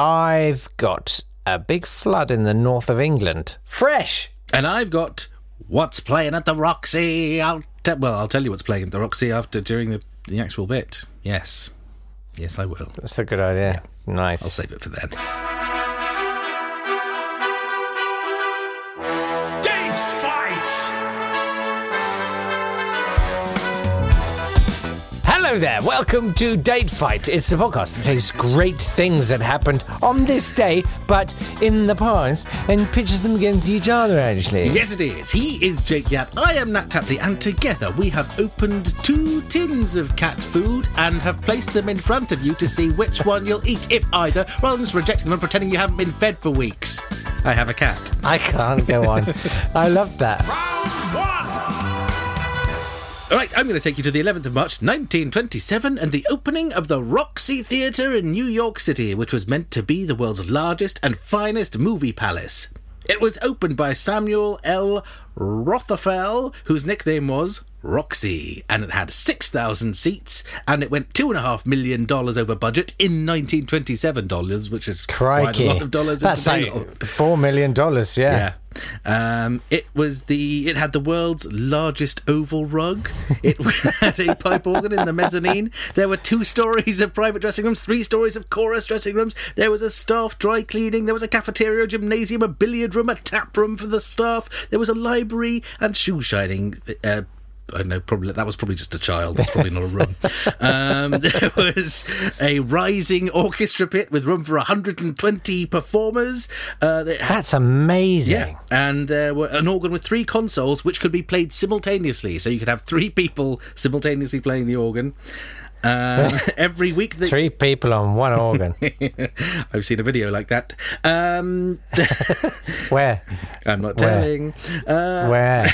I've got a big flood in the north of England. Fresh. And I've got what's playing at the Roxy. I'll te- well, I'll tell you what's playing at the Roxy after during the, the actual bit. Yes, yes, I will. That's a good idea. Nice. I'll save it for then. Hello there, welcome to Date Fight. It's the podcast that takes great things that happened on this day, but in the past, and pitches them against each other, actually. Yes, it is. He is Jake Yapp. I am Natt Tapley, and together we have opened two tins of cat food and have placed them in front of you to see which one you'll eat, if either, rather than just rejecting them and pretending you haven't been fed for weeks. I have a cat. I can't go on. I love that. Round one! All right, I'm going to take you to the 11th of March, 1927, and the opening of the Roxy Theatre in New York City, which was meant to be the world's largest and finest movie palace. It was opened by Samuel L. Rothafel, whose nickname was Roxy, and it had 6,000 seats, and it went $2.5 million over budget in 1927 dollars, which is Crikey. quite a lot of dollars That's like four million dollars, yeah. Yeah. Um, it was the it had the world's largest oval rug. It had a pipe organ in the mezzanine. There were two stories of private dressing rooms, three stories of chorus dressing rooms. There was a staff dry cleaning. There was a cafeteria, gymnasium, a billiard room, a tap room for the staff. There was a library and shoe shining. Uh, I know, probably that was probably just a child. That's probably not a room. Um, there was a rising orchestra pit with room for 120 performers. Uh, that That's amazing. yeah, and there were an organ with three consoles which could be played simultaneously, so you could have three people simultaneously playing the organ. Um, every week, they, Three people on one organ. I've seen a video like that. Um, Where? I'm not Where? telling. Uh, Where?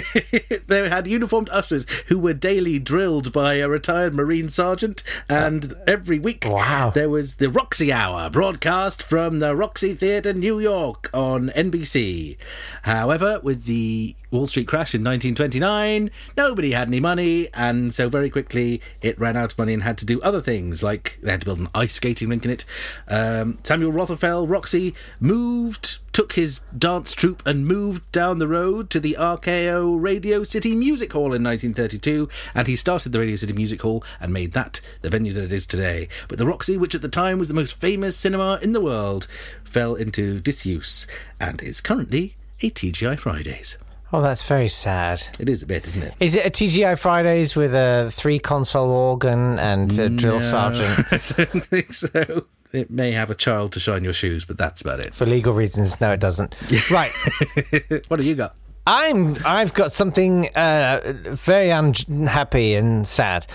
they had uniformed ushers who were daily drilled by a retired Marine sergeant, and every week Wow. there was the Roxy Hour broadcast from the Roxy Theatre, New York, on NBC. However, with the Wall Street crash in 1929, nobody had any money, and so very quickly it ran out of money and had to do other things, like they had to build an ice skating rink in it. Um, Samuel Rothafel, Roxy, moved took his dance troupe and moved down the road to the RKO Radio City Music Hall in 1932, and he started the Radio City Music Hall and made that the venue that it is today. But the Roxy, which at the time was the most famous cinema in the world, fell into disuse and is currently a TGI Fridays. Oh, that's very sad. It is a bit, isn't it? Is it a TGI Fridays with a three console organ and a drill sergeant? I don't think so. It may have a child to shine your shoes, but that's about it. For legal reasons, no, it doesn't. Right. what have you got? I'm. I've got something uh, very unhappy and sad.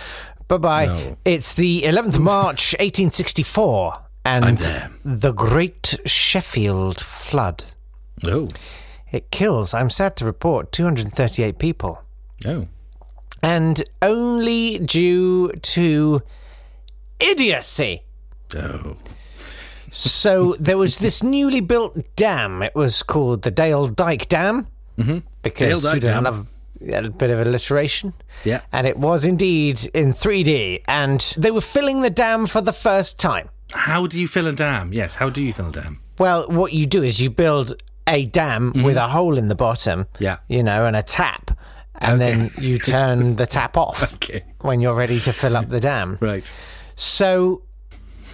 Bye bye. No. It's the 11th of March, 1864, I'm and the Great Sheffield Flood. Oh, It kills. I'm sad to report 238 people, oh. and only due to idiocy. Oh. So there was this newly built dam. It was called the Dale Dyke Dam mm-hmm. because Dale Dyke Dam. love a bit of alliteration? Yeah. And it was indeed in 3D, and they were filling the dam for the first time. How do you fill a dam? Yes, how do you fill a dam? Well, what you do is you build a dam with a hole in the bottom, Mm-hmm. Yeah. you know, and a tap, and then you turn the tap off Okay. when you're ready to fill up the dam. Right. So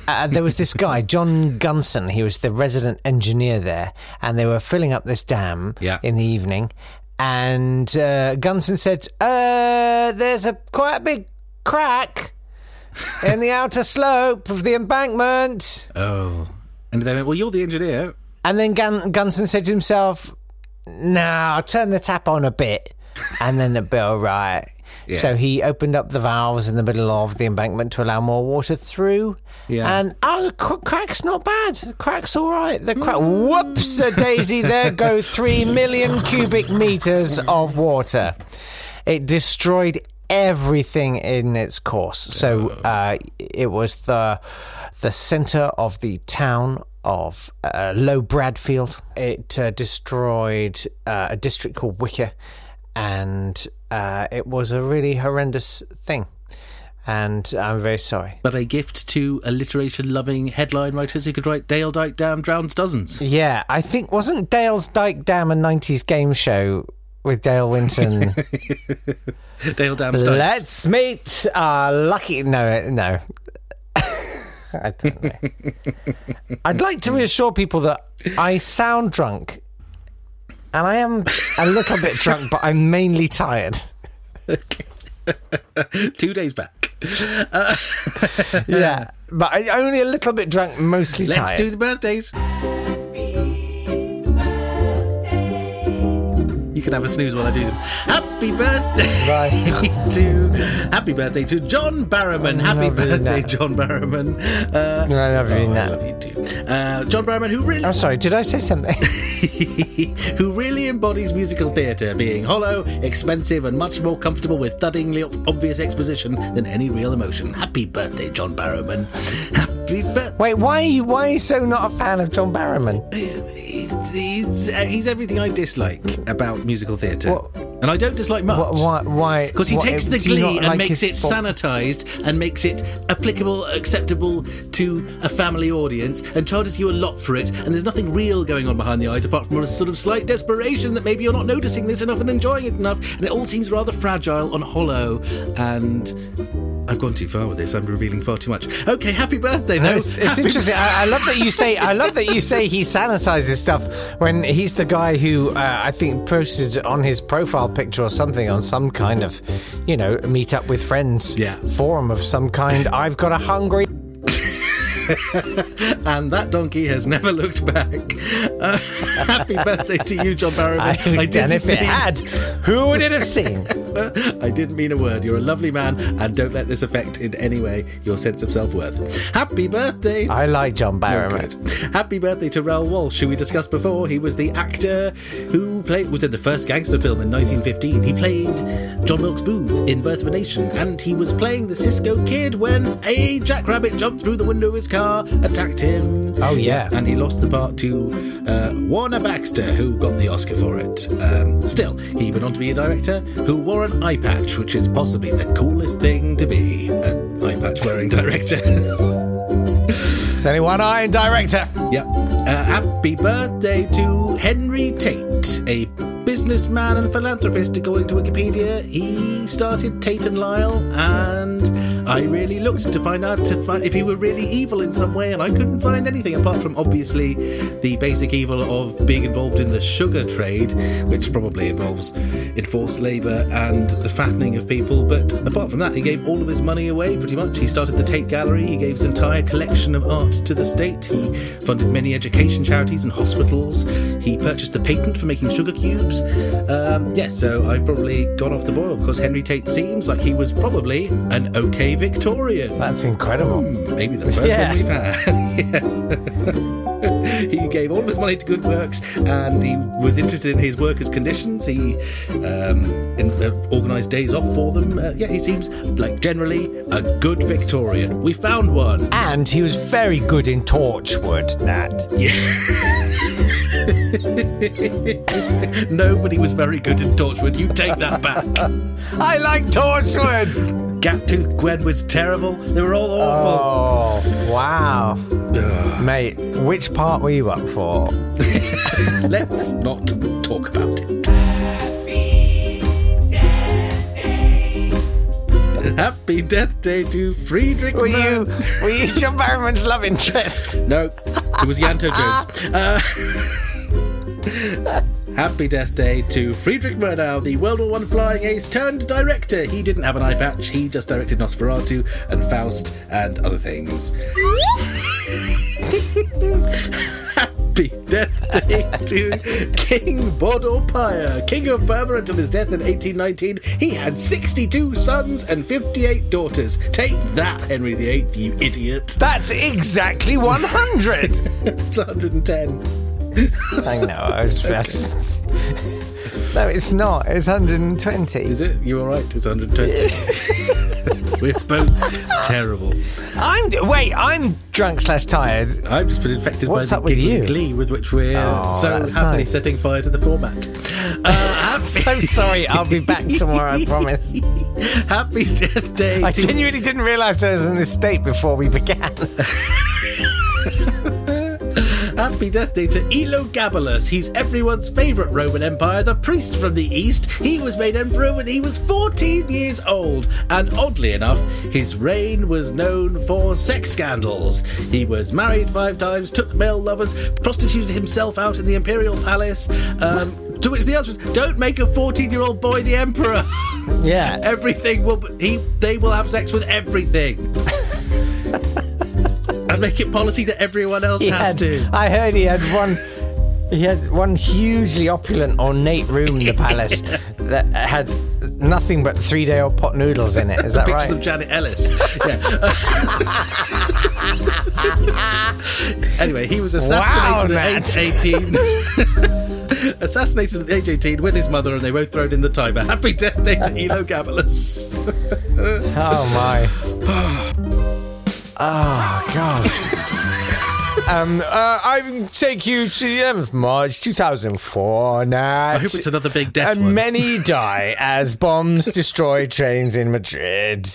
uh, there was this guy, John Gunson. He was the resident engineer there, and they were filling up this dam Yeah. in the evening. And uh, Gunson said, uh, "There's a quite a big crack in the outer slope of the embankment." Oh. And they went, well, you're the engineer. And then Gun- Gunson said to himself, "Nah, I'll turn the tap on a bit, and then it'll be all right." Yeah. So he opened up the valves in the middle of the embankment to allow more water through. Yeah. And oh, the cr- crack's not bad. The crack's all right. The crack. Whoops, a daisy! There go three million cubic meters of water. It destroyed everything in its course. So uh, it was the the center of the town of uh, Low Bradfield. It uh, destroyed uh, a district called Wicker, and uh, it was a really horrendous thing. and I'm very sorry. But a gift to alliteration loving headline writers who could write Dale Dyke Dam drowns dozens. Yeah, I think wasn't Dale's Dyke Dam a '90s game show with Dale Winton? Dale Dam. Let's meet our lucky. No, no. I don't know. I'd like to reassure people that I sound drunk, and I am a little bit drunk, but I'm mainly tired. Two days back. Yeah, but I, only a little bit drunk, mostly Let's tired. do the birthdays. You can have a snooze while I do them. Happy birthday Right. to Happy birthday to John Barrowman. Happy birthday. John Barrowman. Uh, I love you, oh, I love you too. Uh, John Barrowman, who really I'm sorry. Did I say something? who embodies musical theatre, being hollow, expensive, and much more comfortable with thuddingly obvious exposition than any real emotion. Happy birthday, John Barrowman. Happy birthday. Wait, why are you? Why are you so not a fan of John Barrowman? He's, he's, he's everything I dislike about musical theatre. What- And I don't dislike much. Why? Why? Because he why- takes the glee and like makes it sanitized and makes it applicable, acceptable to a family audience and charges you a lot for it. And there's nothing real going on behind the eyes apart from a sort of slight desperation that maybe you're not noticing this enough and enjoying it enough. And it all seems rather fragile and hollow. And I've gone too far with this. I'm revealing far too much. Okay, happy birthday, though. It's, it's interesting. I, I love that you say. I love that you say he sanitizes stuff when he's the guy who uh, I think posted on his profile picture or something on some kind of, you know, meet up with friends Yeah. forum of some kind. I've got a hungry. and that donkey has never looked back. Uh, happy birthday to you, John Barrowman. I, did, and if it mean- had, who would it have seen? I didn't mean a word. You're a lovely man, and don't let this affect in any way your sense of self worth. Happy birthday! I like John Oh, Barrowman. Happy birthday to Raoul Walsh, who we discussed before. He was the actor who played was in the first gangster film in 1915. He played John Wilkes Booth in Birth of a Nation, and he was playing the Cisco Kid when a jackrabbit jumped through the window of his car, attacked him. Oh, yeah. and he lost the part to uh, Warner Baxter, who got the Oscar for it. Um, still, he went on to be a director who wore an eye patch, which is possibly the coolest thing to be an eye patch wearing director. It's only one eye in director. Yep. Uh, happy birthday to Henry Tate, a businessman and philanthropist. According to Wikipedia, he started Tate and Lyle, and I really looked to find out to find if he were really evil in some way, and I couldn't find anything apart from obviously the basic evil of being involved in the sugar trade, which probably involves enforced labour and the fattening of people. But apart from that, he gave all of his money away pretty much. He started the Tate Gallery, he gave his entire collection of art to the state, he funded many education charities and hospitals, he purchased the patent for making sugar cubes. Um, yes, so I've probably gone off the boil because Henry Tate seems like he was probably an okay Victorian. That's incredible. Maybe the first Yeah. one we've had. he gave all of his money to good works and he was interested in his workers' conditions. He um, in, uh, organised days off for them. Uh, yeah, he seems like generally a good Victorian. We found one. And he was very good in Torchwood, Natt. Nobody was very good in Torchwood. You take that back. I like Torchwood. Gaptooth Gwen was terrible. They were all awful. Oh, wow. Mate, which part were you up for? Let's not talk about it. Happy Death Day to Friedrich Were you, were you John Barrowman's love interest? No, it was Ianto Jones. Uh, happy Death Day to Friedrich Murnau, the World War One flying ace turned director. He didn't have an eye patch. He just directed Nosferatu and Faust and other things. Happy Death Day to King Pyre, King of Burma until his death in 1819. He had 62 sons and 58 daughters. Take that, Henry VIII, you idiot. That's exactly 100. It's 110. I know, I was just. No, it's not. It's 120. Is it? You were right. It's 120. We're both terrible. I'm. Wait, I'm drunk slash tired. I've just been infected What's by up the with giggling you? glee with which we're Oh, so that's happily nice. setting fire to the format. Uh, I'm so sorry. I'll be back tomorrow, I promise. Happy Death Day I to genuinely didn't realise I was in this state before we began. Happy Death Day to Elagabalus. He's everyone's favourite Roman Empire, the priest from the east. He was made emperor when he was 14 years old, and oddly enough, his reign was known for sex scandals. He was married five times, took male lovers, prostituted himself out in the imperial palace. Um, to which the answer was, "Don't make a 14-year-old boy the emperor. Yeah. everything will he. They will have sex with everything." Make it policy that everyone else He has had, to. I heard he had one. He had one hugely opulent, ornate room in the palace that had nothing but three-day-old pot noodles in it. Is that pictures right? of Janet Ellis. Anyway, he was assassinated Wow, at age 18. assassinated at age 18 with his mother, and they both thrown in the Tiber. Happy death day to Elagabalus. Oh my. Oh god. um, uh, I take you to the 11th of March 2004. Now, I hope it's another big death and one. many die as bombs destroy trains in Madrid.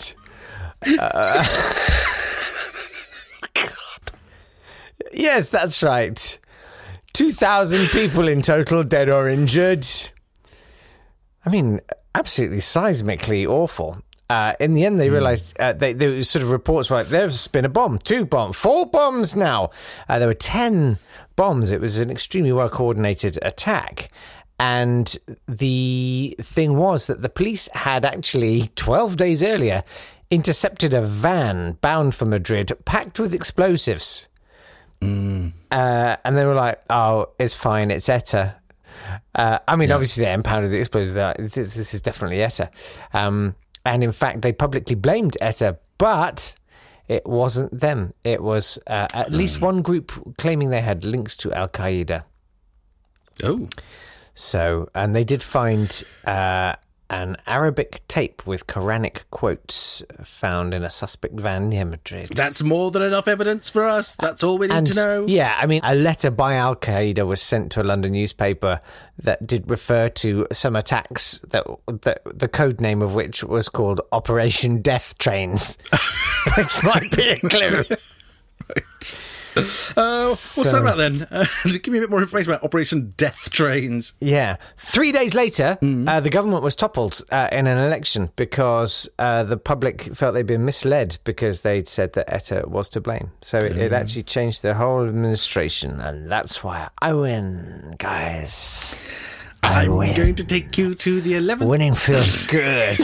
Uh, God. Yes, that's right. 2,000 people in total dead or injured. I mean, absolutely seismically awful. Uh, in the end, they realised uh, they, there was sort of reports were like there's been a bomb, two bombs, four bombs now. Uh, there were ten bombs. It was an extremely well coordinated attack, and the thing was that the police had actually twelve days earlier intercepted a van bound for Madrid, packed with explosives. Uh, and they were like, "Oh, it's fine. It's ETA." Uh, I mean, obviously they impounded the explosives. Like, This, this is definitely ETA. Um, and in fact, they publicly blamed ETA, but it wasn't them. It was uh, at least one group claiming they had links to Al Qaeda. Oh, So, and they did find uh, an Arabic tape with Quranic quotes found in a suspect van near Madrid. that's more than enough evidence for us. That's all we need And to know. yeah, I mean, a letter by Al Qaeda was sent to a London newspaper that did refer to some attacks that, that the code name of which was called Operation Death Trains, which might be a clue. Uh, what's So- that about then? Uh, give me a bit more information about Operation Death Trains. Yeah. Three days later, Mm. uh, the government was toppled uh, in an election because uh, the public felt they'd been misled because they'd said that ETA was to blame. So it, Mm. it actually changed the whole administration, and that's why I win, guys. I I'm win. going to take you to the 11th Winning feels good.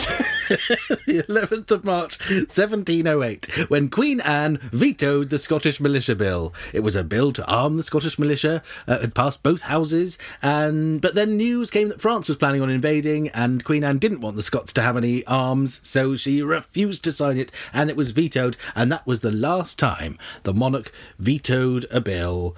the 11th of March 1708 when Queen Anne vetoed the Scottish Militia Bill. It was a bill to arm the Scottish militia, uh, had passed both houses, and but then news came that France was planning on invading, and Queen Anne didn't want the Scots to have any arms, so she refused to sign it, and it was vetoed, and that was the last time the monarch vetoed a bill.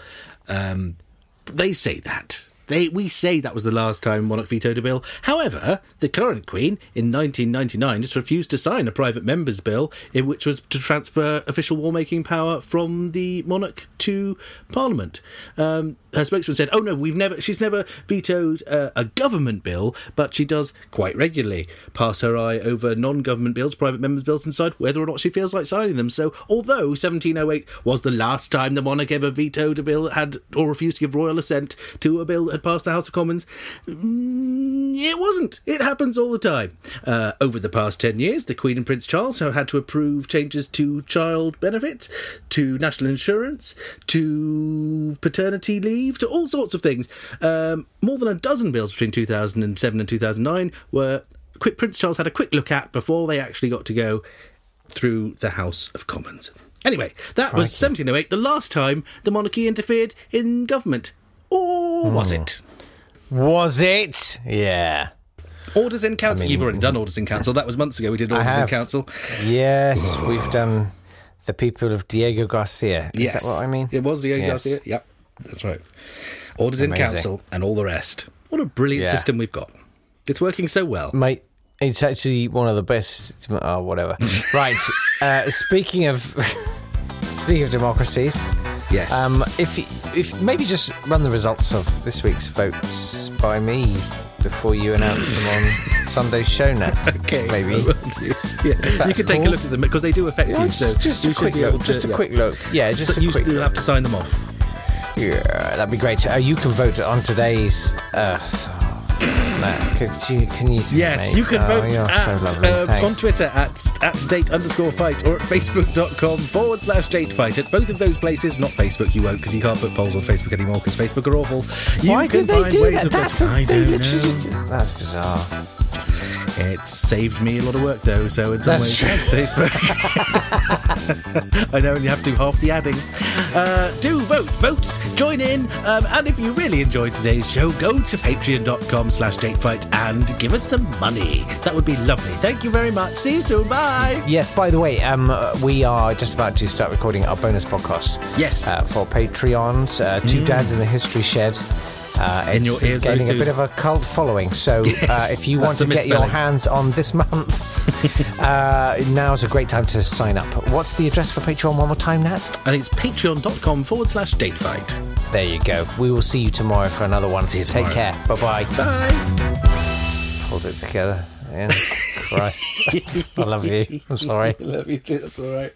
Um, they say that. They, we say that was the last time Monarch vetoed a bill. However, the current Queen in 1999 just refused to sign a private member's bill, in which was to transfer official war-making power from the monarch to Parliament. Um, her spokesman said, "Oh no, we've never. She's never vetoed uh, a government bill, but she does quite regularly pass her eye over non-government bills, private members' bills, and decide whether or not she feels like signing them. So, although 1708 was the last time the monarch ever vetoed a bill that had or refused to give royal assent to a bill that had passed the House of Commons, mm, it wasn't. It happens all the time. Uh, over the past 10 years, the Queen and Prince Charles have had to approve changes to child benefit, to national insurance, to paternity leave, to all sorts of things. Um, more than a dozen bills between 2007 and 2009 were quick, Prince Charles had a quick look at before they actually got to go through the House of Commons. Anyway, that was 1708, the last time the monarchy interfered in government. Or was it? Was it? Yeah. Orders in Council. You've already done Orders in Council. That was months ago. We did Orders in. Council. Yes, we've done the people of Diego Garcia. Is yes. that what I mean? It was Diego Yes. Garcia. Yep, that's right. Orders in Council and all the rest. What a brilliant Yeah. system we've got. It's working so well. Mate, it's actually one of the best. Oh, whatever. right. Uh, speaking of speaking of democracies, Yes. um, if if maybe just run the results of this week's votes by me before you announce them on Sunday's show now. Okay, maybe. Yeah, you can take cool. a look at them because they do affect Yeah, you. just, So just you a quick look. to. Just a yeah. quick look. Yeah, just So a you, quick you'll look. have to sign them off. Yeah, that'd be great. Uh, you can vote on today's Earth. No, could you, can you? Yes, mate? you can Oh, vote at, so uh, on Twitter at, at date underscore fight or at facebook.com forward slash date fight. At both of those places, not Facebook, you won't because you can't put polls on Facebook anymore because Facebook are awful. You Why did they do that? That's I they literally just. That's bizarre. It's saved me a lot of work though, so in some That's ways, true. thanks Facebook. I know, and you have to do half the adding. Uh, do vote, vote, join in, um, and if you really enjoyed today's show, go to patreon.com slash datefight and give us some money. That would be lovely. Thank you very much. See you soon. Bye. Yes, by the way, um, uh, we are just about to start recording our bonus podcast. Yes. Uh, for Patreons, uh, Two Dads in the History Shed. Uh, In it's your ears gaining a bit of a cult following. So uh, Yes, if you want to get your hands on this month's, uh, now's a great time to sign up. What's the address for Patreon one more time, Natt? And it's patreon.com forward slash datefight. There you go. We will see you tomorrow for another one. See you Take care. Bye bye. Bye. Hold it together. Yeah. Christ. I love you. I'm sorry. I love you too. That's all right.